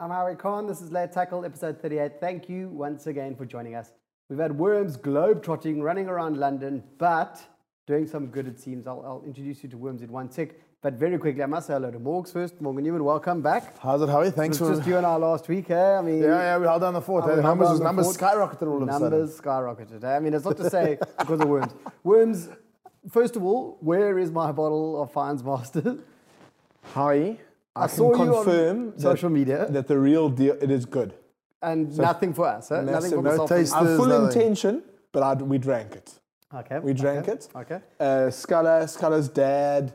I'm Howie Khan. This is Late Tackle, episode 38. Thank you once again for joining us. We've had Worms globe trotting, running around London, but doing some good, it seems. I'll, I'll introduce you to Worms in one tick. But very quickly, I must say hello to Morgs first. Morgan Newman, welcome back. How's it, Howie? Thanks It was for. just you and I last week, eh? I mean, yeah, yeah, we held down the fort. Eh? numbers, the numbers fort. skyrocketed all of a sudden. Numbers skyrocketed. eh? I mean, it's not to say because of Worms. Worms, first of all, where is my bottle of Fines Master? Howie, I, I can saw you on confirm social media. that the real deal, it is good. And nothing for us, eh? Nothing for no myself. taste. and- full nothing. intention, but I'd, we drank it. Okay. We drank okay, it. Okay. Uh, Scala, Scala's dad,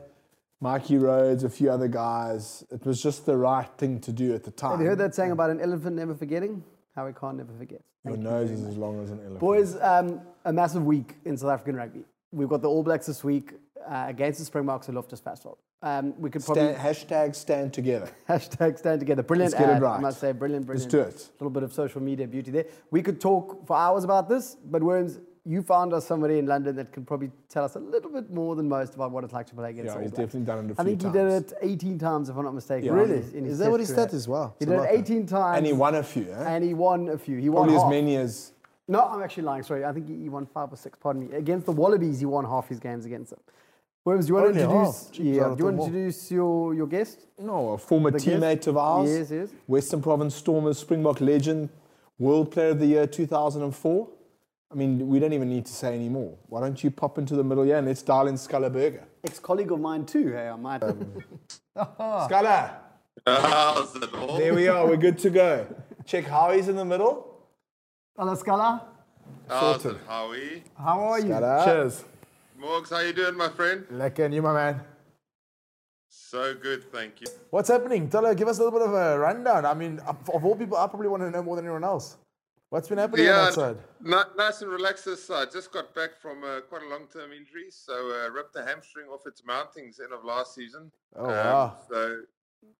Mikey Rhodes, a few other guys. It was just the right thing to do at the time. Have you heard that saying about an elephant never forgetting? How he can't never forget. Your Thank you nose is as long as an elephant. Boys, um, a massive week in South African rugby. We've got the All Blacks this week uh, against the Springboks at Loftus Versfeld. Um, we could probably Stand, hashtag stand together. hashtag stand together. Brilliant Let's get it ad, I right. must say. Brilliant, brilliant. Let's do it. A little bit of social media beauty there. We could talk for hours about this, but Worms, you found us somebody in London that can probably tell us a little bit more than most about what it's like to play against Yeah, he's definitely done it a I few I think he times. did it 18 times, if I'm not mistaken. Yeah. Really? Is that what career. stat is? Wow. He did it lot, 18 times. And he won a few, eh? and he won a few. He won Probably as half. many as. No, I'm actually lying. Sorry, I think he he won five or six. Pardon me. Against the Wallabies, he won half his games against them. Worms, do you want to introduce? half? Jeez, Yeah. Do you want to introduce your your guest? No, a former The teammate guest? of ours. Yes, yes. Western Province Stormers, Springbok legend, World Player of the Year 2004. I mean, we don't even need to say any more. Why don't you pop into the middle here and let's dial in Schalk Burger. Ex-colleague of mine too. Hey, I might. Um, ah. Sculler, How's it all? there we are. We're good to go. Check Howie's in the middle. Hello, Scala. How's it, Howie? How are you? Sculler. Cheers. Morgs, how you doing, my friend? Lekker, and you, my man. So good, thank you. What's happening? Tell her, give us a little bit of a rundown. I mean, of all people, I probably want to know more than anyone else. What's been happening on that nice and relaxed this side. Just got back from uh, quite a long-term injury, so uh, ripped the hamstring off its mountings end of last season. Oh, wow. So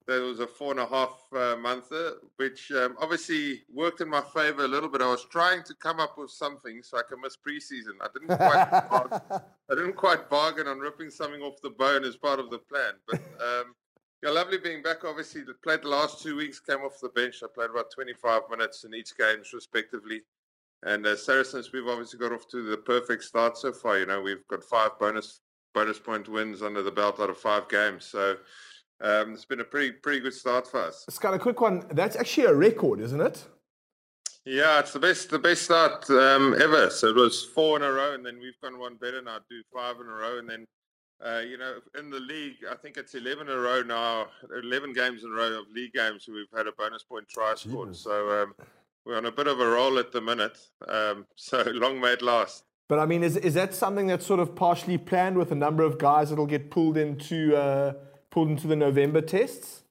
that was a four and a half uh, monther, which um, obviously worked in my favour a little bit. I was trying to come up with something so I can miss preseason. I didn't quite, bar- I didn't quite bargain on ripping something off the bone as part of the plan. But um, yeah, lovely being back. Obviously, played the last two weeks. Came off the bench. I played about 25 minutes in each games, respectively. And uh, Saracens, we've obviously got off to the perfect start so far. You know, we've got five bonus bonus point wins under the belt out of five games. So um, it's been a pretty pretty good start for us. Scott, a quick one. That's actually a record, isn't it? Yeah, it's the best the best start um, ever. So it was four in a row, and then we've gone one better now. Do five in a row, and then uh, you know in the league, I think it's eleven in a row now. Eleven games in a row of league games we've had a bonus point try scored. So um, we're on a bit of a roll at the minute. Um, so long may it last. But I mean, is, is that something that's sort of partially planned with a number of guys that'll get pulled into uh, pulled into the November tests?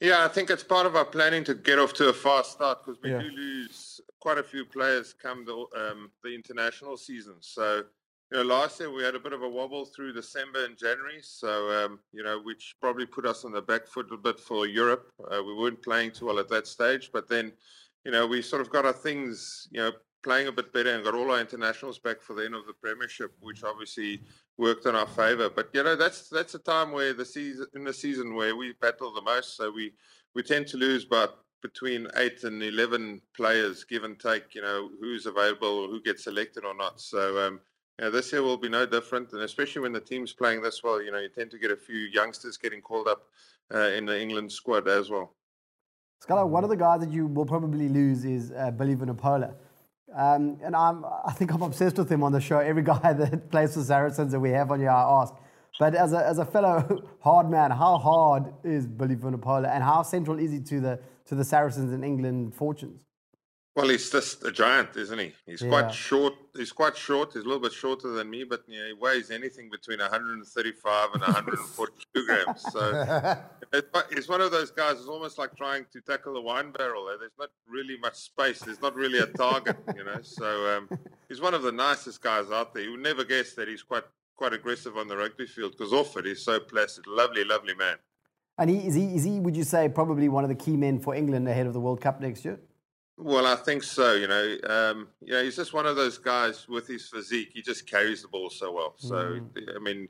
Yeah, I think it's part of our planning to get off to a fast start because we Yeah. do lose quite a few players come the um, the international season. So, you know, last year we had a bit of a wobble through December and January. So, um, you know, which probably put us on the back foot a bit for Europe. Uh, we weren't playing too well at that stage, but then, you know, we sort of got our things, you know, playing a bit better and got all our internationals back for the end of the Premiership, which obviously worked in our favour. But you know, that's that's a time where the season in the season where we battle the most. So we we tend to lose about between eight and eleven players, give and take. You know, who's available, who gets selected or not. So. Um, yeah, this year will be no different, and especially when the team's playing this well, you know, you tend to get a few youngsters getting called up uh, in the England squad as well. Scala, one of the guys that you will probably lose is uh, Billy Vunipola. Um, and I'm, I think I'm obsessed with him on the show. Every guy that plays for Saracens that we have on here, I ask. But as a, as a fellow hard man, how hard is Billy Vunipola and how central is he to the, to the Saracens in England fortunes? Well, he's just a giant, isn't he? He's Yeah. quite short. He's quite short. He's a little bit shorter than me, but you know, he weighs anything between 135 and 142 grams. So it's one of those guys. It's almost like trying to tackle a wine barrel. eh? There's not really much space. There's not really a target, you know. So um, he's one of the nicest guys out there. You would never guess that he's quite quite aggressive on the rugby field because off it he's so placid. Lovely, lovely man. And he, is, he, is he, would you say, probably one of the key men for England ahead of the World Cup next year? Well, I think so. You know, um, you know, he's just one of those guys with his physique. He just carries the ball so well. So, I mean,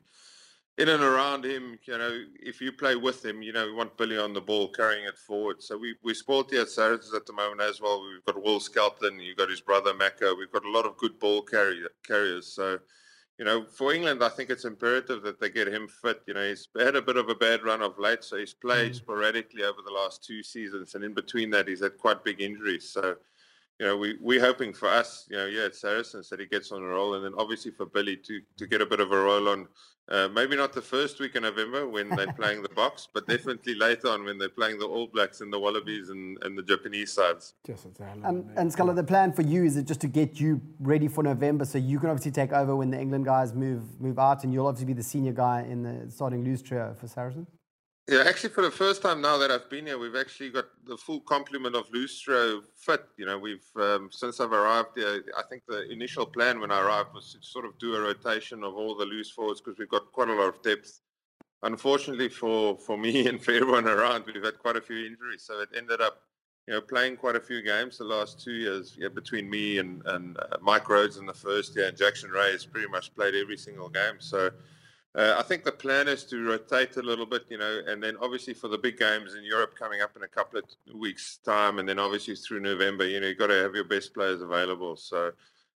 in and around him, you know, if you play with him, you know, we want Billy on the ball, carrying it forward. So we we spoiled the Saracens at the moment as well. We've got Will Skelton, you've got his brother Mako. We've got a lot of good ball carry, carriers. So, you know, for England, I think it's imperative that they get him fit. You know, he's had a bit of a bad run of late, so he's played mm. sporadically over the last two seasons, and in between that, he's had quite big injuries. So you know, we we're hoping for us, you know, yeah, it's Saracens that he gets on a roll, and then obviously for Billy to to get a bit of a roll on. Uh, maybe not the first week in November when they're playing the Boks, but definitely later on when they're playing the All Blacks and the Wallabies and, and the Japanese sides. Yes, um, and Sculler, the plan for you is it just to get you ready for November, so you can obviously take over when the England guys move move out, and you'll obviously be the senior guy in the starting loose trio for Saracens. Yeah, actually, for the first time now that I've been here, we've actually got the full complement of loose trio fit. You know, we've um, since I've arrived here. I think the initial plan when I arrived was to sort of do a rotation of all the loose forwards because we've got quite a lot of depth. Unfortunately for for me and for everyone around, we've had quite a few injuries, so it ended up, you know, playing quite a few games the last two years. Yeah, between me and and uh, Mike Rhodes in the first year and Jackson Wray has pretty much played every single game. So uh, I think the plan is to rotate a little bit, you know, and then obviously for the big games in Europe coming up in a couple of weeks' time, and then obviously through November, you know, you've got to have your best players available. So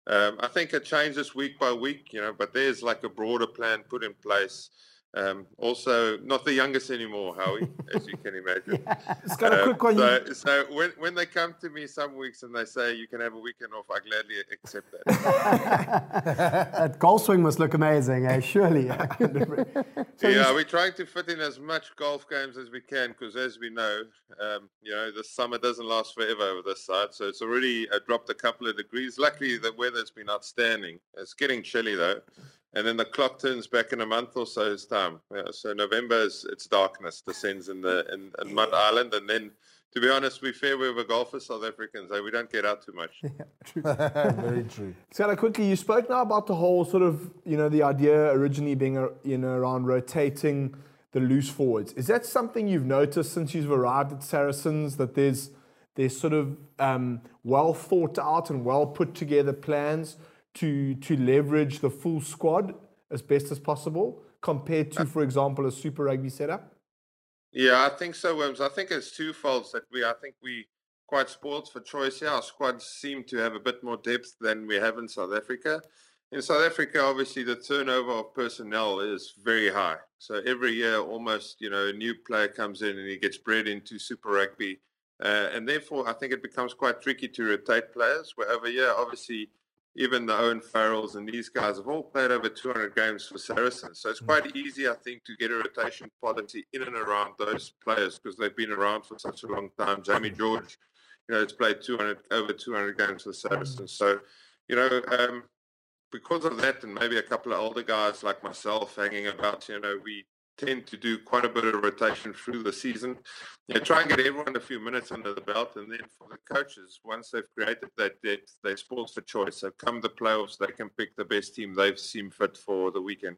um, I think it changes week by week, you know, but there's like a broader plan put in place um, also, not the youngest anymore, Howie, as you can imagine. yeah. It's got a quick one. So, so, when, when they come to me some weeks and they say you can have a weekend off, I gladly accept that. that golf swing must look amazing, eh? surely. so yeah, we're trying to fit in as much golf games as we can because, as we know, um, you know, the summer doesn't last forever over this side. So it's already uh, dropped a couple of degrees. Luckily, the weather's been outstanding. It's getting chilly though and then the clock turns back in a month or so's time. Yeah, so November is it's darkness descends in the in, in Mud Island, and then to be honest, we fair weather golfers, South Africans. Eh? We don't get out too much. Yeah, Very true. So, quickly, you spoke now about the whole sort of you know the idea originally being you know around rotating the loose forwards. Is that something you've noticed since you've arrived at Saracens that there's there's sort of um, well thought out and well put together plans? To to leverage the full squad as best as possible compared to, for example, a Super Rugby setup? Yeah, I think so, Wims. I think it's twofold that we. I think we quite spoiled for choice here. Our squads seem to have a bit more depth than we have in South Africa. In South Africa, obviously, the turnover of personnel is very high. So every year, almost, you know, a new player comes in and he gets bred into Super Rugby. Uh, and therefore, I think it becomes quite tricky to rotate players. Where over here, obviously, even the Owen Farrells and these guys have all played over 200 games for Saracens. So it's mm. quite easy, I think, to get a rotation policy in and around those players because they've been around for such a long time. Jamie George, you know, has played 200 over 200 games for Saracens. So, you know, um, because of that, and maybe a couple of older guys like myself hanging about, you know, we tend to do quite a bit of rotation through the season. You know, try and get everyone a few minutes under the belt, and then for the coaches, once they've created that depth, they sports for choice. So come the playoffs, they can pick the best team they've seen fit for the weekend.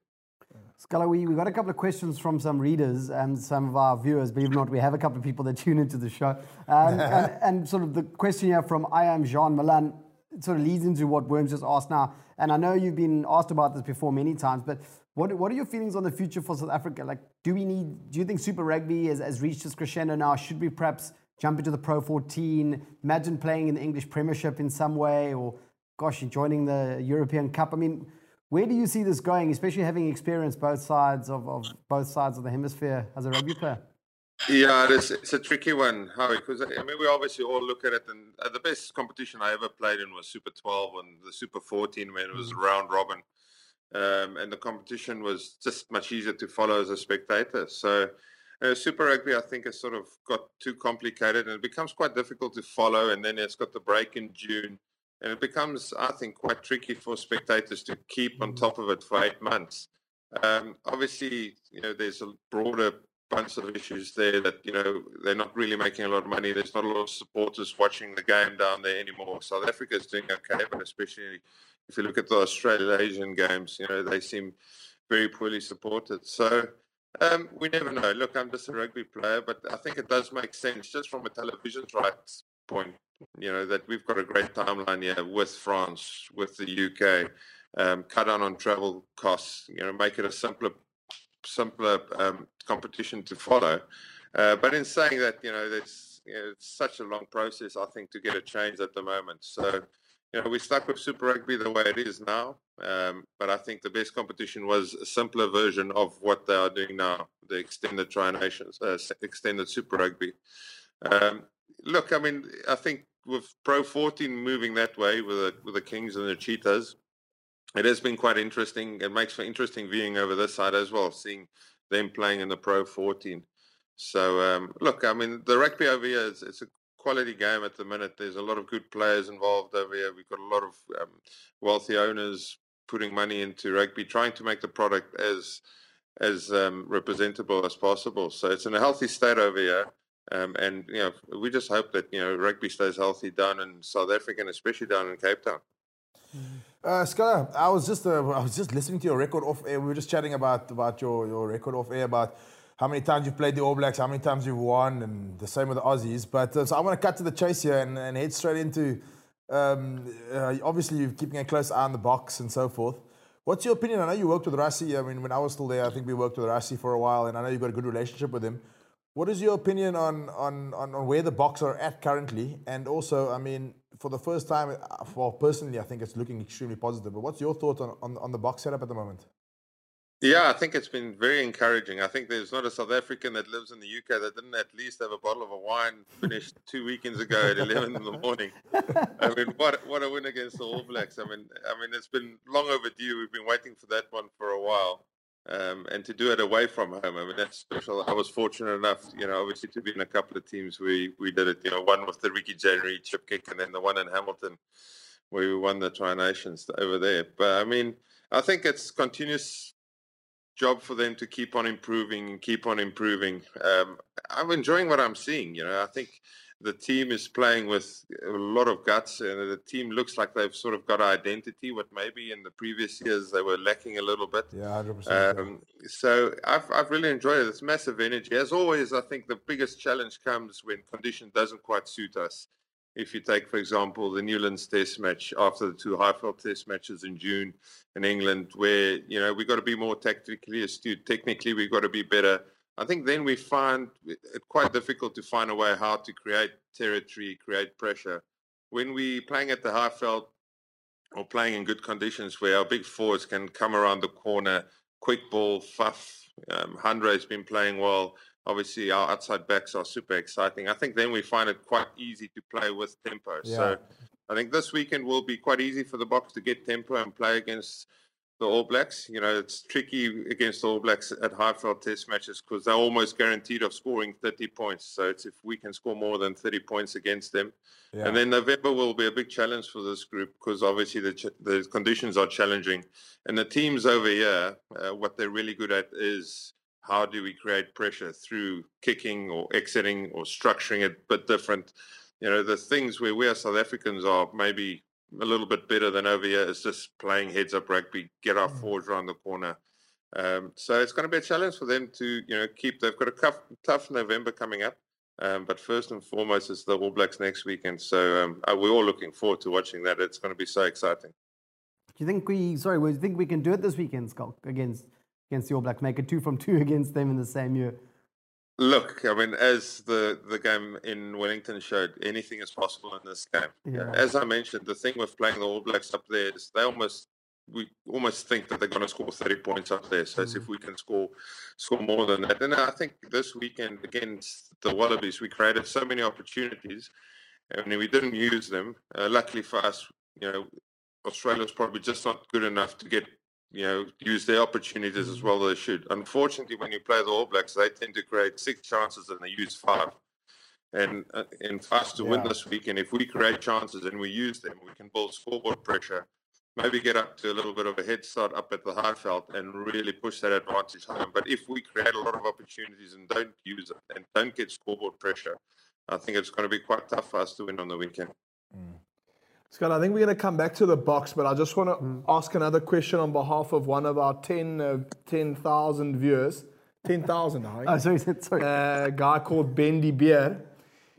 Scala, we, we got a couple of questions from some readers and some of our viewers. Believe it or not, we have a couple of people that tune into the show. Um, and, and, sort of the question here from I am Jean Milan sort of leads into what Worms just asked now. And I know you've been asked about this before many times, but what, what are your feelings on the future for South Africa? Like, do we need, do you think Super Rugby has, has reached its crescendo now? Should we perhaps jump into the Pro 14? Imagine playing in the English Premiership in some way, or gosh, joining the European Cup? I mean, where do you see this going, especially having experienced both sides of, of both sides of the hemisphere as a rugby player? Yeah, it's, it's a tricky one, Howie, because I mean, we obviously all look at it, and uh, the best competition I ever played in was Super 12 and the Super 14 when it was mm. round robin um, and the competition was just much easier to follow as a spectator. So uh, Super Rugby, I think, has sort of got too complicated and it becomes quite difficult to follow. And then it's got the break in June. And it becomes, I think, quite tricky for spectators to keep on top of it for eight months. Um, obviously, you know, there's a broader bunch of issues there that, you know, they're not really making a lot of money. There's not a lot of supporters watching the game down there anymore. South Africa is doing okay, but especially if you look at the Australasian games, you know, they seem very poorly supported. So um, we never know. Look, I'm just a rugby player, but I think it does make sense just from a television rights point, you know, that we've got a great timeline here with France, with the UK, um, cut down on travel costs, you know, make it a simpler simpler um, competition to follow. Uh, but in saying that, you know, there's you know, it's such a long process, I think, to get a change at the moment. So, you know, we stuck with Super Rugby the way it is now. Um, but I think the best competition was a simpler version of what they are doing now, the extended Tri Nations, uh, extended Super Rugby. Um, look, I mean, I think with Pro 14 moving that way with the, with the Kings and the Cheetahs, it has been quite interesting. It makes for interesting viewing over this side as well, seeing them playing in the Pro 14. So um, look, I mean, the rugby over here is it's a quality game at the minute. There's a lot of good players involved over here. We've got a lot of um, wealthy owners putting money into rugby, trying to make the product as as um, representable as possible. So it's in a healthy state over here. Um, and you know, we just hope that you know rugby stays healthy down in South Africa, and especially down in Cape Town. Uh, Scott, I was just uh, I was just listening to your record off air. We were just chatting about about your, your record off air about how many times you've played the All Blacks, how many times you've won, and the same with the Aussies. But uh, so I want to cut to the chase here and, and head straight into. Um, uh, obviously, you're keeping a close eye on the Boks and so forth. What's your opinion? I know you worked with Rassie. I mean, when I was still there, I think we worked with Rassie for a while, and I know you've got a good relationship with him. What is your opinion on, on, on, on where the Boks are at currently? And also, I mean, for the first time, uh, well, personally, I think it's looking extremely positive. But what's your thought on, on, on the Boks setup at the moment? Yeah, I think it's been very encouraging. I think there's not a South African that lives in the UK that didn't at least have a bottle of a wine finished two weekends ago at 11 in the morning. I mean, what what a win against the All Blacks. I mean, I mean, it's been long overdue. We've been waiting for that one for a while um, and to do it away from home. I mean, that's special. I was fortunate enough, you know, obviously to be in a couple of teams. We we did it, you know, one with the Ricky Januarie chip kick, and then the one in Hamilton where we won the Tri Nations over there. But I mean, I think it's continuous job for them to keep on improving and keep on improving. Um, I'm enjoying what I'm seeing. You know, I think the team is playing with a lot of guts, and the team looks like they've sort of got identity. What maybe in the previous years they were lacking a little bit. Yeah, hundred percent. Um, so I've I've really enjoyed it. It's massive energy. As always, I think the biggest challenge comes when condition doesn't quite suit us. If you take, for example, the Newlands Test match after the two Highveld Test matches in June in England, where you know we've got to be more tactically astute. Technically, we've got to be better I think then we find it quite difficult to find a way how to create territory, create pressure. When we're playing at the Highveld or playing in good conditions where our big forwards can come around the corner, quick ball, Faf. um, Handré's been playing well. Obviously, our outside backs are super exciting. I think then we find it quite easy to play with tempo. Yeah. So I think this weekend will be quite easy for the Boks to get tempo and play against the All Blacks. You know, it's tricky against the All Blacks at Highveld Test matches because they're almost guaranteed of scoring 30 points. So it's if we can score more than 30 points against them. Yeah. And then November will be a big challenge for this group because obviously the, ch- the conditions are challenging. And the teams over here, uh, what they're really good at is how do we create pressure through kicking or exiting or structuring it a bit different. You know, the things where we as South Africans are maybe a little bit better than over here is just playing heads up rugby, get our mm. forwards around the corner. Um, so it's going to be a challenge for them to, you know, keep. They've got a tough, tough November coming up, um, but first and foremost is the All Blacks next weekend. So um, uh, we're all looking forward to watching that. It's going to be so exciting. Do you think we? Sorry, do you think we can do it this weekend, Schalk, against against the All Blacks? Make it two from two against them in the same year. Look, I mean, as the, the game in Wellington showed, anything is possible in this game. Yeah. As I mentioned, the thing with playing the All Blacks up there is they almost we almost think that they're going to score 30 points up there. So mm. if we can score score more than that. And I think this weekend against the Wallabies, we created so many opportunities and we didn't use them. Uh, luckily for us, you know, Australia's probably just not good enough to get you know, use their opportunities as well as they should. Unfortunately, when you play the All Blacks, they tend to create six chances and they use five. And uh, and for us to yeah. win this weekend, if we create chances and we use them, we can build scoreboard pressure, maybe get up to a little bit of a head start up at the Highveld and really push that advantage home. But if we create a lot of opportunities and don't use it and don't get scoreboard pressure, I think it's going to be quite tough for us to win on the weekend. Scott, I think we're going to come back to the Boks, but I just want to mm. ask another question on behalf of one of our 10, uh, 10,000 viewers. 10,000, I Oh, sorry, sorry. Uh, a guy called Bendy Beer.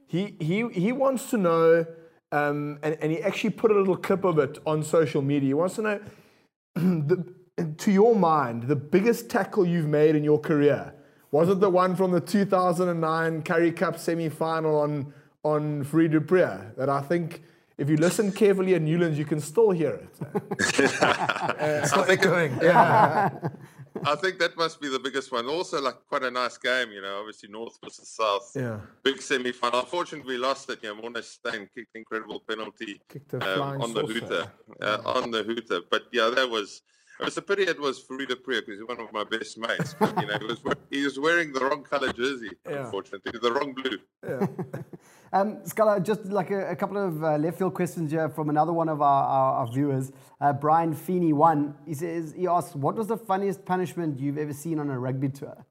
He, he, he wants to know, um, and, and he actually put a little clip of it on social media. He wants to know the, to your mind, the biggest tackle you've made in your career? Was it the one from the 2009 Currie Cup semi-final on on Fourie du Preez that I think if you listen carefully at Newlands, you can still hear it. Still echoing. Yeah. I think that must be the biggest one. Also, like quite a nice game, you know. Obviously, North versus South. Yeah. Big semi-final. Unfortunately, we lost it. You know, Morne Steyn kicked incredible penalty Kicked a um, on the saucer. hooter. Uh, on the hooter. But yeah, that was. It was a pity it was Fourie du Preez because he's one of my best mates. But you know, he was, he was wearing the wrong color jersey. Yeah. Unfortunately, the wrong blue. Um, Scala, just like a, a couple of uh, left field questions here from another one of our, our, our viewers. Uh, Brian Feeney, one. He says he asks, "What was the funniest punishment you've ever seen on a rugby tour?"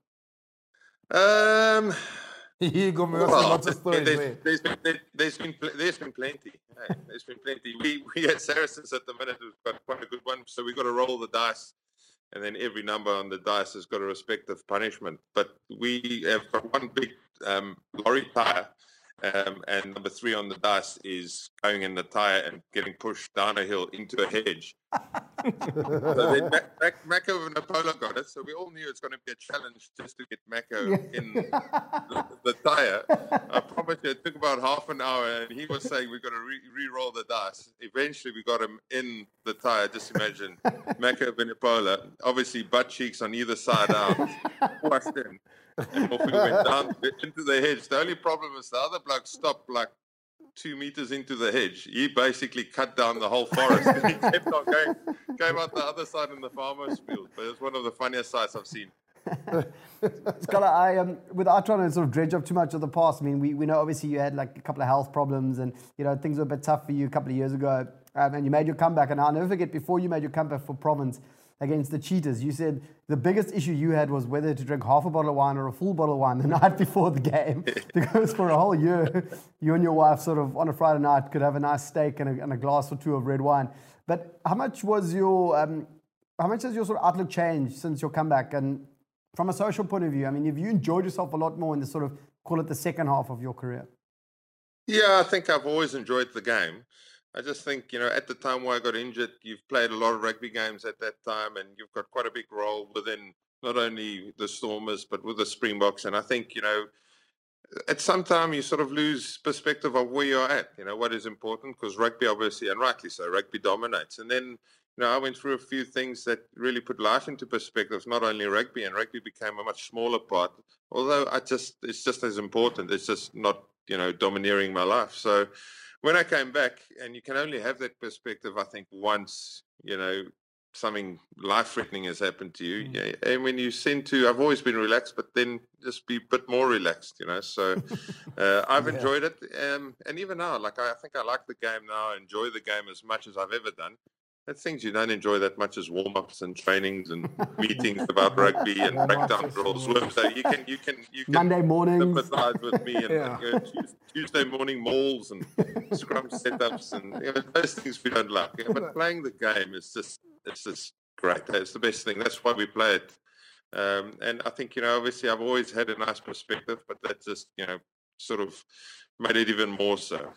Um, you go, we got Well, lots of stories. there's, there. there's been there- there's been there's been plenty. Hey, there's been plenty. We we at Saracens at the minute we've got quite a good one. So we've got to roll the dice, and then every number on the dice has got a respective punishment. But we have got one big um, lorry tire, um, and number three on the dice is going in the tire and getting pushed down a hill into a hedge. So then Mac, Mac, Mako and Apollo got it. So we all knew it's going to be a challenge just to get Mako in the, the tire. I promise you, it took about half an hour, and he was saying we're going to re- re-roll the dice. Eventually, we got him in the tire. Just imagine, Mako Vunipola, obviously butt cheeks on either side out, washed in. And off we went down into the hedge. The only problem is the other bloke stopped like two meters into the hedge. He basically cut down the whole forest. he kept on going, came out the other side in the farmer's field. But it's one of the funniest sights I've seen. Scholar, I um, without trying to sort of dredge up too much of the past. I mean, we, we know obviously you had like a couple of health problems, and you know things were a bit tough for you a couple of years ago, um, and you made your comeback. And I'll never forget before you made your comeback for Province against the Cheetahs, you said the biggest issue you had was whether to drink half a bottle of wine or a full bottle of wine the night before the game, because for a whole year, you and your wife sort of on a Friday night could have a nice steak and a, and a glass or two of red wine. But how much was your um, how much has your sort of outlook changed since your comeback? And from a social point of view, I mean, have you enjoyed yourself a lot more in the sort of call it the second half of your career? Yeah, I think I've always enjoyed the game. I just think, you know, at the time where I got injured, you've played a lot of rugby games at that time and you've got quite a big role within not only the Stormers, but with the Springboks. And I think, you know, at some time you sort of lose perspective of where you're at, you know, what is important, because rugby obviously, and rightly so, rugby dominates. And then, you know, I went through a few things that really put life into perspective, not only rugby, and rugby became a much smaller part, although I just, it's just as important. It's just not, you know, domineering my life. So when I came back, and you can only have that perspective, I think, once, you know, something life-threatening has happened to you. Yeah, and when you seem to, I've always been relaxed, but then just be a bit more relaxed, you know. So uh, I've enjoyed it, um, and even now, like I, I think I like the game now. I enjoy the game as much as I've ever done. That's things you don't enjoy that much as warm-ups and trainings and meetings about rugby and breakdown drills. So you can, you can, you can Monday mornings. sympathize with me and Yeah. you know, Tuesday morning malls and scrum setups and you know, those things we don't like. Yeah, but playing the game is just it's just great. It's the best thing. That's why we play it. Um, and I think you know, obviously, I've always had a nice perspective, but that just you know sort of made it even more so.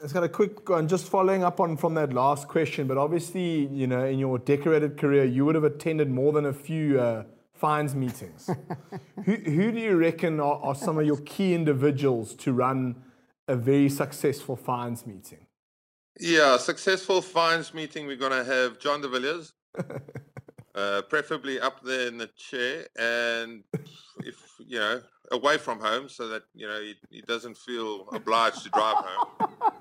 It's got a quick one, just following up on from that last question. But obviously, you know, in your decorated career, you would have attended more than a few uh, fines meetings. who, who do you reckon are, are some of your key individuals to run a very successful fines meeting? Yeah, successful fines meeting. We're going to have Jean de Villiers, uh, preferably up there in the chair, and if you know, away from home, so that you know he, he doesn't feel obliged to drive home.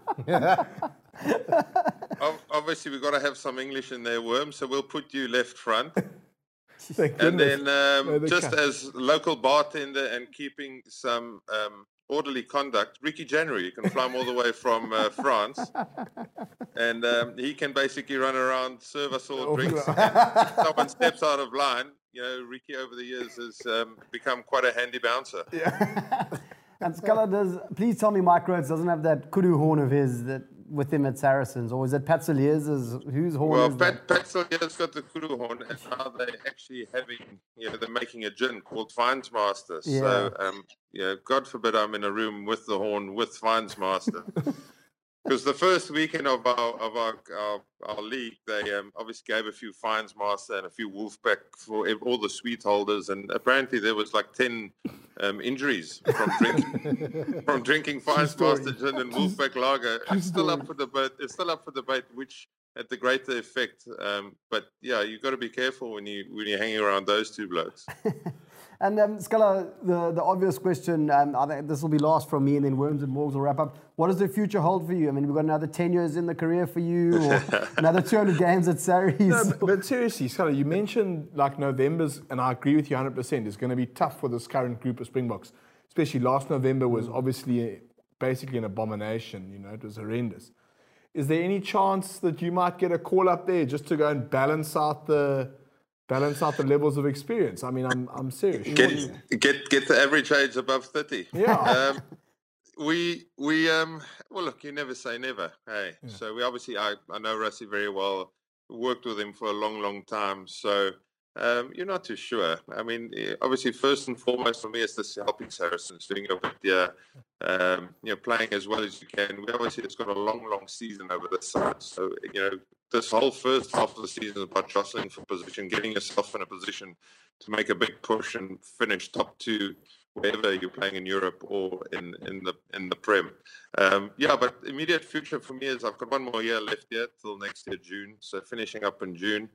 Ob- Obviously, we've got to have some English in there, Worm. So we'll put you left front, and then um, just can't. as local bartender and keeping some um, orderly conduct, Ricky Januarie. You can fly him all the way from uh, France, and um, he can basically run around, serve us all drinks. and if someone steps out of line, you know, Ricky over the years has um, become quite a handy bouncer. And Scala does, please tell me Mike Rhodes doesn't have that kudu horn of his that with him at Saracens, or is it Pat Cilliers'? Whose horn Well, is that? Pat, Pat Cilliers' got the kudu horn, and now they're actually having, you know, they're making a gin called Fines Master. So, um, yeah, God forbid I'm in a room with the horn with Fines Master. because the first weekend of our of our our, our league, they um, obviously gave a few fines master and a few wolfpack for all the suite holders, and apparently there was like ten um, injuries from drinking from drinking fines master gin and wolfpack lager. It's still up for debate. It's still up for debate which had the greater effect. Um, but yeah, you've got to be careful when you when you're hanging around those two blokes. And um, Scala, the, the obvious question, um, I think this will be last from me, and then Worms and Morgs will wrap up. What does the future hold for you? I mean, we've got another 10 years in the career for you, or another 200 games at Sarries. No, but, but seriously, Scott, you mentioned like November's, and I agree with you 100%, is going to be tough for this current group of Springboks. Especially last November was obviously a, basically an abomination, you know, it was horrendous. Is there any chance that you might get a call up there just to go and balance out the balance out the levels of experience? I mean, I'm, I'm serious. Get get get the average age above thirty. Yeah. Um, we we um well look you never say never hey so we obviously I, I know Rassie very well worked with him for a long long time so um you're not too sure I mean eh, obviously first and foremost for me is this helping Saracens doing your bit yeah um you know playing as well as you can we obviously it's got a long long season over the side so you know this whole first half of the season is about jostling for position getting yourself in a position to make a big push and finish top two wherever you're playing in Europe or in, in the in the Prem. Um, yeah, but immediate future for me is I've got one more year left yet till next year June, so finishing up in June.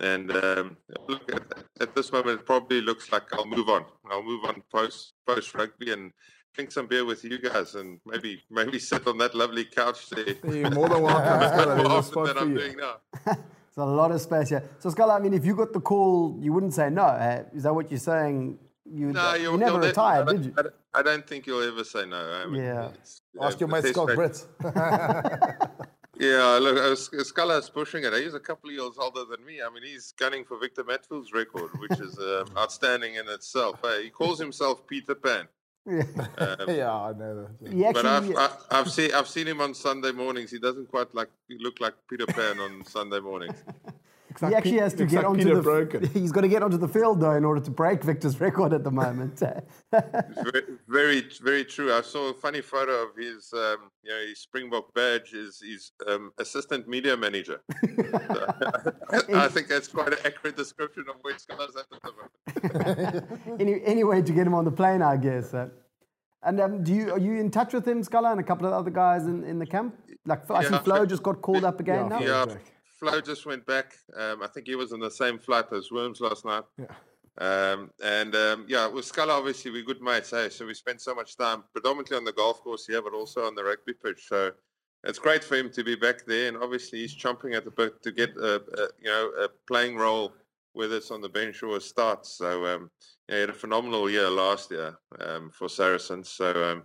And um, look at, at this moment, it probably looks like I'll move on. I'll move on post post rugby and drink some beer with you guys, and maybe maybe sit on that lovely couch there. You're more than welcome, Scott. There's a After spot that for I'm you. doing now. There's a lot of space here. So, Scala, I mean, if you got the call, you wouldn't say no. eh? Is that what you're saying? You, No, you you'll, never you'll retired, I did don't- you? I don't, think you'll ever say no. I mean, Yeah. it's- Ask uh, your mate Scott match- Brett. Yeah, look, uh, Sc- Scala's pushing it. He's a couple of years older than me. I mean, he's gunning for Victor Matfield's record, which is um, outstanding in itself. Hey, he calls himself Peter Pan. Yeah. Um, yeah, I know that. He But I've, uh, I, I've seen I've seen him on Sunday mornings. He doesn't quite like look like Peter Pan on Sunday mornings. Looks he actually Pe- has to looks get like onto Peter the. Broken. He's got to get onto the field though in order to break Victor's record at the moment. very, very, very true. I saw a funny photo of his, um, you know, his Springbok badge. Is his um, assistant media manager. I think that's quite an accurate description of where Scala's at at the moment. any any way to get him on the plane, I guess. uh. And um, do you are you in touch with him, Scala, and a couple of other guys in, in the camp? Like I see Yeah, Flo Flo- just got called up again Yeah, now. Yeah, back. Flo just went back. Um, I think he was on the same flight as Worms last night. Yeah. Um, and um, yeah, with Scala, obviously, we're good mates. Hey? So we spend so much time predominantly on the golf course here, but also on the rugby pitch. So it's great for him to be back there. And obviously, he's chomping at the bit to get a, a you know a playing role, whether it's on the bench or a start. So um, yeah, he had a phenomenal year last year um, for Saracens. So um,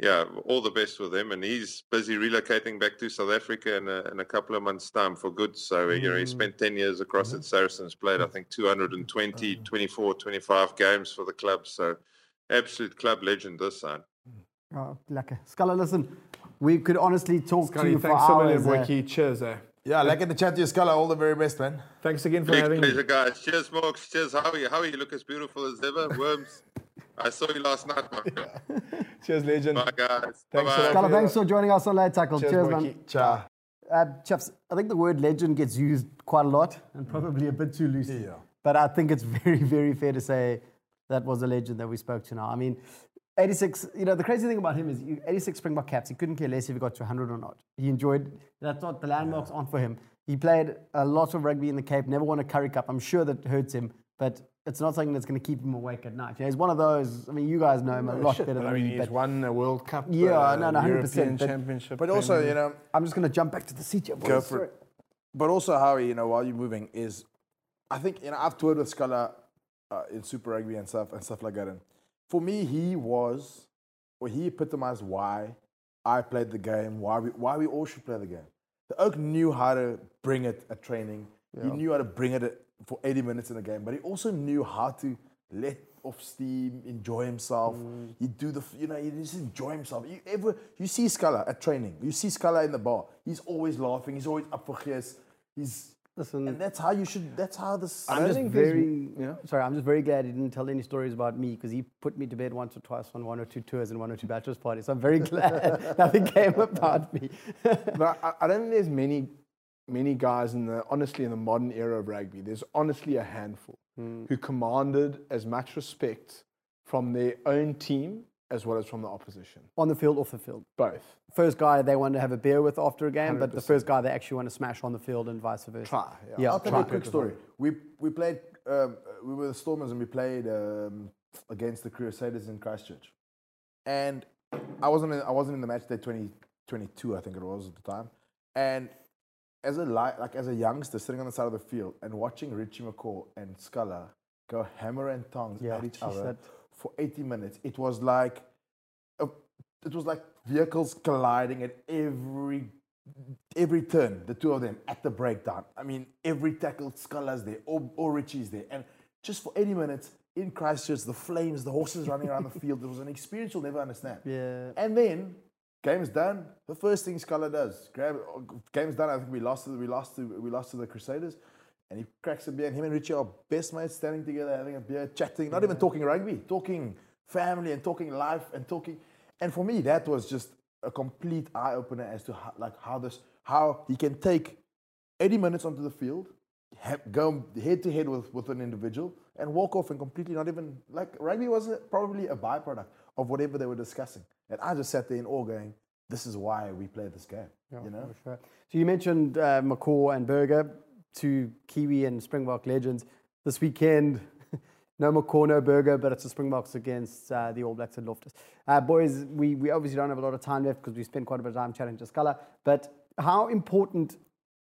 yeah, all the best with him. And he's busy relocating back to South Africa in a, in a couple of months' time for good. So, you know, he spent 10 years across at Saracens, played, I think, 220, 24, 25 games for the club. So, absolute club legend this side. Oh, lekker. Scala, listen, we could honestly talk to Scotty, you for thanks so hours. much, uh, Ricky. Cheers, eh? Yeah, like in the chat to you, Scala. All the very best, man. Thanks again for Big having pleasure, me. guys. Cheers, Marks. Cheers, Howie. Howie, you look as beautiful as ever. Worms, I saw you last night, man. Cheers, legend. Bye, guys. Thanks. Bye-bye. Scala, thanks for joining us on Late Tackle. Cheers, Cheers, man. Ricky. Ciao. Uh, chaps, I think the word legend gets used quite a lot and probably a bit too loosely. Yeah. But I think it's very, very fair to say that was a legend that we spoke to now. I mean, 86, you know, the crazy thing about him is 86 Springbok caps, he couldn't care less if he got to 100 or not. He enjoyed, that's not, the landmarks aren't for him. He played a lot of rugby in the Cape, never won a Currie Cup. I'm sure that hurts him, but it's not something that's going to keep him awake at night. You know, he's one of those, I mean, you guys know him a lot Shit, better but than I mean, me, he's but won a World Cup, Yeah, uh, no, no, 100%, European Championship. But also, you know, I'm just going to jump back to the seat here, boys. Go for it. But also, Howie, you know, while you're moving, is I think you know I've toured with Scala uh, in Super Rugby and stuff and stuff like that. And for me, he was, or he epitomized why I played the game, why we why we all should play the game. The Oak knew how to bring it at training. He knew how to bring it at- for 80 minutes in a game, but he also knew how to let off steam, enjoy himself. Mm. He'd do the, you know, he just enjoy himself. You ever, you see Scala at training. You see Scala in the bar. He's always laughing. He's always up for his. He's Listen, And that's how you should. That's how this. I'm just very yeah. sorry. I'm just very glad he didn't tell any stories about me because he put me to bed once or twice on one or two tours and one or two bachelor's parties. So I'm very glad nothing came about me. but I, I don't think there's many, many guys in the honestly in the modern era of rugby. There's honestly a handful who commanded as much respect from their own team as well as from the opposition. on the field, off the field. Both. First guy they want to have a beer with after a game, but the first guy they actually want to smash on the field and vice versa. Try. Yeah. Yeah, I'll tell you a quick story. We we played. Um, we were the Stormers and we played um, against the Crusaders in Christchurch, and I wasn't. In, I wasn't in the match day 2022, I think it was at the time, and as a li- like as a youngster sitting on the side of the field and watching Richie McCaw and Sculler go hammer and tongs Yeah, at each other that- for 80 minutes, it was like a, it was like vehicles colliding at every every turn, the two of them at the breakdown. I mean, every tackle, Sculler's there, or, or Richie's there. And just for 80 minutes in Christchurch, the flames, the horses running around the field, it was an experience you'll never understand. Yeah. And then, game's done. The first thing Sculler does, grab, game's done. I think we lost, to, we, lost to, we lost to the Crusaders. And he cracks a beer, and him and Richie are best mates standing together, having a beer, chatting, not even talking rugby, talking family and talking life and talking. And for me, that was just a complete eye opener as to how, like how this, how he can take 80 minutes onto the field, ha- go head to head with, with an individual, and walk off and completely not even like rugby was probably a byproduct of whatever they were discussing. And I just sat there in awe, going, "This is why we play this game." you know, For sure. So you mentioned uh, McCaw and Burger, two Kiwi and Springbok legends. This weekend, no McCaw, no Burger, but it's the Springboks against uh, the All Blacks at Loftus. Uh, boys, we, we obviously don't have a lot of time left because we spent quite a bit of time chatting to Scala. But how important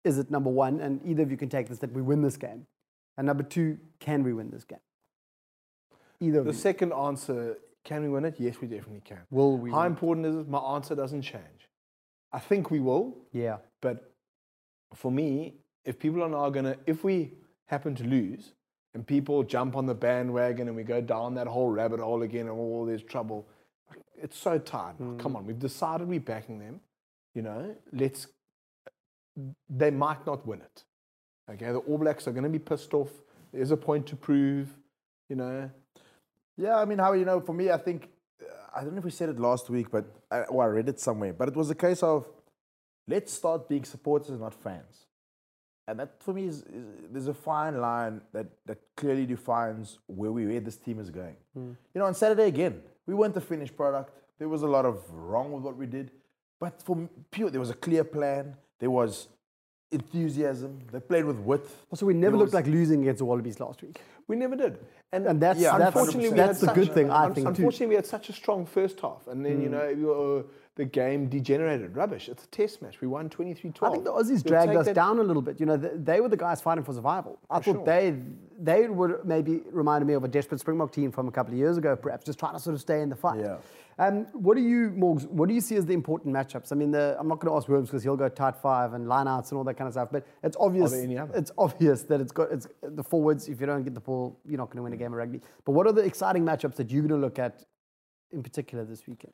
is it, number one, and either of you can take this, that we win this game? And number two, can we win this game? Either The second answer, can we win it? Yes, we definitely can. Will we How win? important is it? My answer doesn't change. I think we will, Yeah. but for me, if people are now going to, if we happen to lose and people jump on the bandwagon and we go down that whole rabbit hole again and all this trouble, it's so tired. Come mm. on, we've decided we're backing them. You know, let's, they might not win it. Okay, the All Blacks are going to be pissed off. There's a point to prove, you know. Yeah, I mean, how you know? For me, I think uh, I don't know if we said it last week, but I, or I read it somewhere. But it was a case of let's start being supporters, not fans. And that for me is, is there's a fine line that that clearly defines where we where this team is going. You know, on Saturday again, we weren't the finished product. There was a lot of wrong with what we did, but for pure, there was a clear plan. There was enthusiasm. They played with wit. Also, we never looked like losing against the Wallabies last week. We never did. And that's, Yeah, that's, unfortunately, we that's the good thing, I think, too. Unfortunately, we had such a strong first half, and then you mm. know you were- the game degenerated. Rubbish. It's a test match. We won 23-12. I think the Aussies You'll dragged us down a little bit. You know, th- they were the guys fighting for survival. I thought sure. they they would maybe reminded me of a desperate Springbok team from a couple of years ago, perhaps, just trying to sort of stay in the fight. Yeah. Um, what do you, Morgs, what do you see as the important matchups? I mean, the, I'm not going to ask Worms because he'll go tight five and lineouts and all that kind of stuff, but it's obvious. any other? It's obvious that it's got it's the forwards. If you don't get the ball, you're not going to win a game of rugby. But what are the exciting matchups that you're going to look at, in particular this weekend?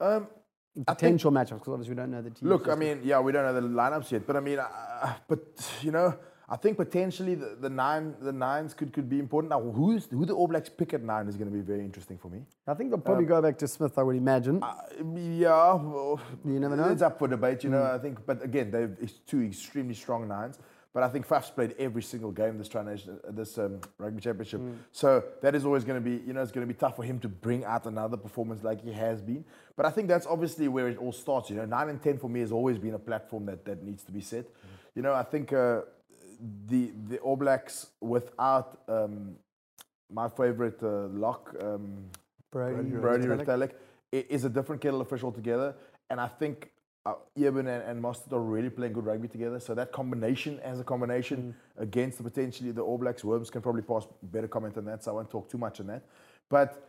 Um, I think- Potential matchups, because obviously we don't know the team. Look, I mean, yeah, we don't know the lineups yet, but I mean, uh, but you know, I think potentially the, the nine, the nines could, could be important. Now, who's who the All Blacks pick at nine is going to be very interesting for me. I think they'll probably go back to Smith. I would imagine. Uh, yeah, well, You never know. It's up for debate, you know. I think, but again, they've two extremely strong nines. But I think Faf's played every single game this Tri Nation, uh, this um, rugby championship. So that is always going to be, you know, it's going to be tough for him to bring out another performance like he has been. But I think that's obviously where it all starts. You know, nine and ten for me has always been a platform that that needs to be set. You know, I think uh, the the All Blacks without um, my favorite uh, lock. Um, Brodie, Brodie Retallick. Is a different kettle of fish altogether. And I think uh, Eben and, and Mostert are really playing good rugby together. So that combination as a combination against the potentially the All Blacks, Worms can probably pass better comment on that. So I won't talk too much on that. But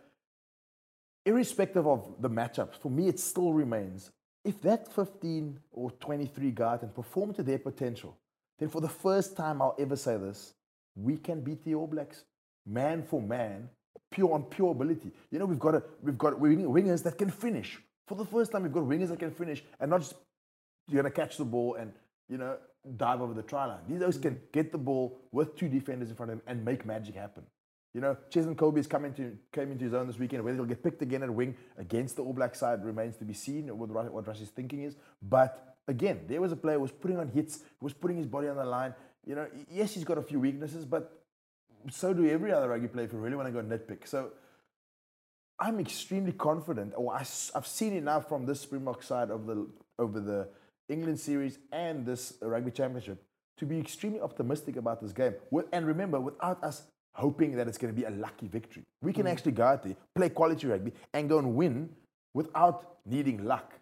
irrespective of the matchup, for me it still remains if that 15 or 23 guy can perform to their potential, then for the first time I'll ever say this, we can beat the All Blacks man for man, pure on pure ability. You know, we've got a, we've got wing- wingers that can finish. For the first time, we've got wingers that can finish and not just you're gonna catch the ball and you know dive over the try line. These guys can mm. get the ball with two defenders in front of him and make magic happen. You know, Cheslin Kolbe has come into, came into his own this weekend. Whether he'll get picked again at wing against the All Black side remains to be seen what, what Rassie's thinking is. But again, there was a player who was putting on hits, who was putting his body on the line. You know, yes, he's got a few weaknesses, but so do every other rugby player if you really want to go nitpick. So I'm extremely confident, or I, have seen enough from this Springbok side of the over the England series and this rugby championship to be extremely optimistic about this game. With, and remember, without us hoping that it's going to be a lucky victory, we can mm. actually go out there, play quality rugby, and go and win without needing luck.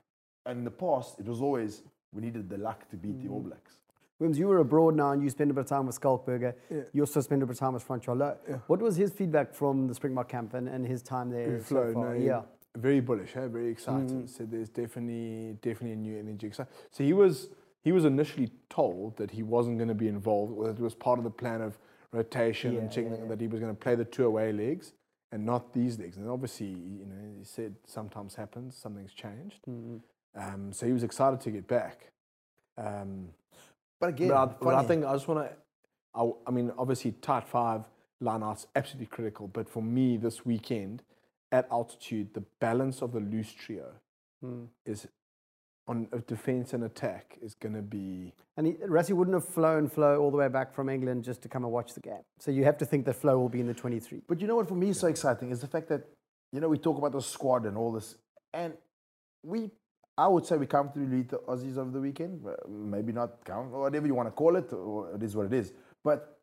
And in the past, it was always we needed the luck to beat the All Blacks. Wims, you were abroad now and you spent a bit of time with Schalk Burger. You also spent a bit of time with Francois Louw. What was his feedback from the Springbok camp and, and his time there? so Flo, far? no, yeah. very bullish, eh? very excited. Mm. Said there's definitely definitely a new energy. So so he was he was initially told that he wasn't going to be involved, or that it was part of the plan of rotation Yeah, and checking yeah, yeah. that he was going to play the two away legs and not these legs. And obviously, you know, he said sometimes happens, something's changed. Mm. Um, so he was excited to get back. Um, But again, but, I, but I think I just want to. I, I mean, obviously, tight five lineouts absolutely critical. But for me, this weekend at altitude, the balance of the loose trio Mm. is on defense and attack is going to be. And he, Rassie wouldn't have flown Flo all the way back from England just to come and watch the game. So you have to think that Flo will be in the 23. But you know what for me is so exciting is the fact that, you know, we talk about the squad and all this. And we, I would say we comfortably lead the Aussies over the weekend. Maybe not count, whatever you want to call it, or it is what it is. But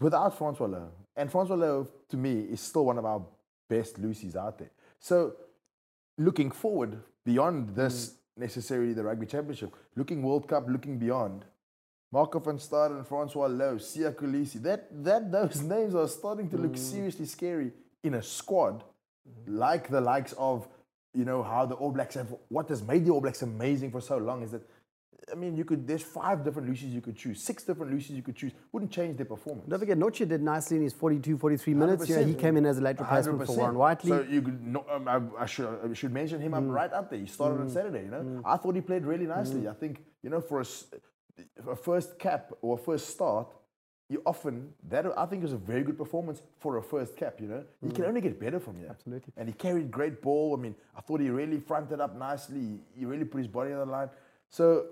without Francois Louw, and Francois Louw, to me, is still one of our best Lucy's out there. So looking forward beyond mm. this necessarily the rugby championship, looking World Cup, looking beyond, Marco van Staden, Francois Louw, Siya Kolisi, that, that those names are starting to look mm. seriously scary in a squad mm-hmm. like the likes of, you know, how the All Blacks have, what has made the All Blacks amazing for so long is that, I mean, you could, there's five different Lucies you could choose, six different Lucies you could choose, wouldn't change their performance. Don't forget, Notshe did nicely in his 42, 43 minutes. Know, he came in as a late replacement for 100%. Warren Whiteley. So you could, no, um, I, I, should, I should mention him up mm. right up there. He started on mm. Saturday. You know, mm. I thought he played really nicely. I think you know for a first cap or a first start, you often that I think was a very good performance for a first cap. You know, you can mm. only get better from here. Absolutely. And he carried great ball. I mean, I thought he really fronted up nicely. He really put his body on the line. So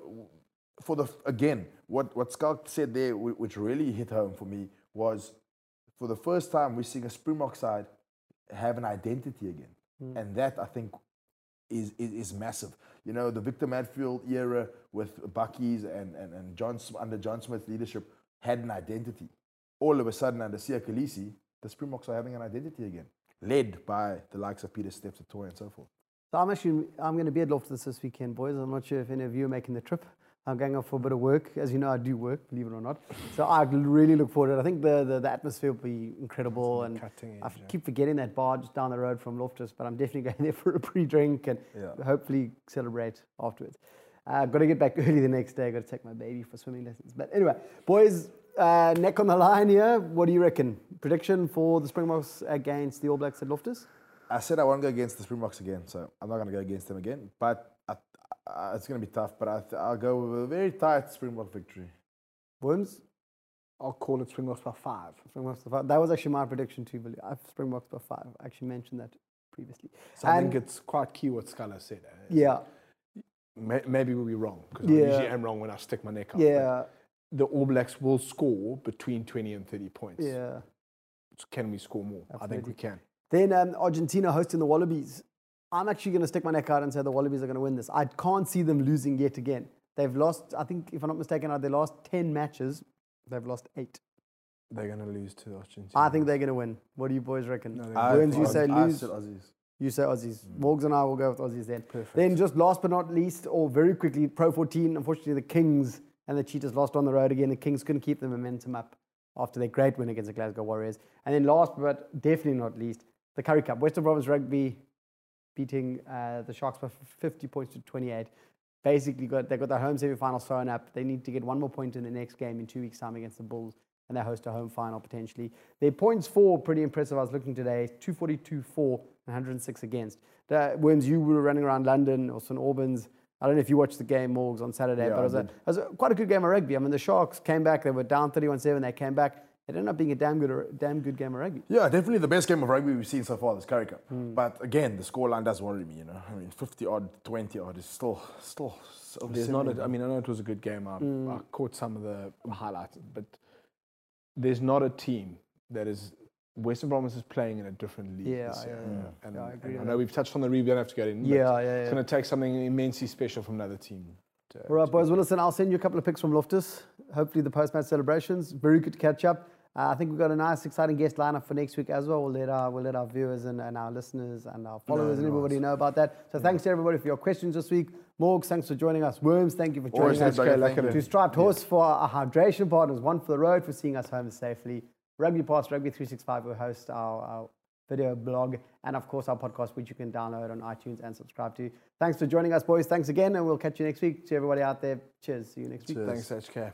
for the again, what what Schalk said there, which really hit home for me, was for the first time we're seeing a Springbok side have an identity again, mm. and that I think is, is is massive. You know, the Victor Matfield era with Bakkies and and, and John under John Smit's leadership had an identity. All of a sudden, under Siya Kolisi, the Springboks are having an identity again, led by the likes of Pieter-Steph du Toit, and so forth. So I'm actually I'm going to be at Loftus this weekend, boys. I'm not sure if any of you are making the trip. I'm going off for a bit of work. As you know, I do work, believe it or not. So I really look forward to it. I think the, the, the atmosphere will be incredible. And cutting I edge, yeah. keep forgetting that bar just down the road from Loftus, but I'm definitely going there for a pre-drink and Yeah. hopefully celebrate afterwards. Uh, got to get back early the next day. I've Got to take my baby for swimming lessons. But anyway, boys, uh, neck on the line here. What do you reckon? Prediction for the Springboks against the All Blacks at Loftus? I said I won't go against the Springboks again, so I'm not going to go against them again. But I, I, it's going to be tough. But I, th- I'll go with a very tight Springbok victory. Worms? I'll call it Springboks by five. Springboks by five. That was actually my prediction too, Billy. I've Springboks by five. I actually mentioned that previously. So I think it's quite key what Sculler said. eh? Yeah, May- Maybe we'll be wrong because I usually am wrong when I stick my neck out. yeah, The All Blacks will score between 20 and 30 points. yeah. Can we score more? I think we can. Then um, Argentina hosting the Wallabies. I'm actually going to stick my neck out and say the Wallabies are going to win this. I can't see them losing yet again. They've lost, I think, if I'm not mistaken, out of their last 10 matches, they've lost eight. They're going to lose to Argentina. I think they're going to win. What do you boys reckon? No, I- Burns, you I- say I lose. said Aussies. You say Aussies. Morgs and I will go with Aussies then. Perfect. Then just last but not least, or very quickly, Pro 14. Unfortunately, the Kings and the Cheetahs lost on the road again. The Kings couldn't keep the momentum up after their great win against the Glasgow Warriors. And then last but definitely not least, the Currie Cup. Western Province Rugby beating uh, the Sharks by 50 points to 28. Basically, got they got their home semi-final sewn up. They need to get one more point in the next game in two weeks' time against the Bulls, and they host a home final potentially. Their points for pretty impressive. I was looking today: 242 for, 106 against. The, Worms, you were running around London or St Albans. I don't know if you watched the game, Morgs, on Saturday, Yeah, but it was, a, it was a, quite a good game of rugby. I mean, the Sharks came back, they were down 31 7, they came back. It ended up being a damn good, damn good game of rugby. Yeah, definitely the best game of rugby we've seen so far this Currie Cup. Hmm. But again, the scoreline does worry me. You know, I mean, 50 odd, 20 odd is still, still. so There's not. similar. A, I mean, I know it was a good game. I, Mm. I caught some of the highlights, but there's not a team that is. Western Province is playing in a different league. Yeah, this year. yeah. And, Yeah, I agree and I know that. we've touched on the review. We don't have to get in. but Yeah, yeah, It's going to take something immensely special from another team. to- All right, boys. Well, listen, I'll send you a couple of pics from Loftus. Hopefully, the post match celebrations. Very good to catch up. Uh, I think we've got a nice, exciting guest lineup for next week as well. We'll let our, we'll let our viewers and, and our listeners and our followers and everybody know about that. So, thanks to everybody for your questions this week. Morgs, thanks for joining us. Worms, thank you for Always joining us. good, Doug. To Striped Horse for our hydration partners, one for the road for seeing us home safely. Rugby Pass, Rugby 365 will host our, our video blog, and of course our podcast, which you can download on iTunes and subscribe to. Thanks for joining us, boys. Thanks again, and we'll catch you next week. To everybody out there, cheers. See you next week. Thanks, HK.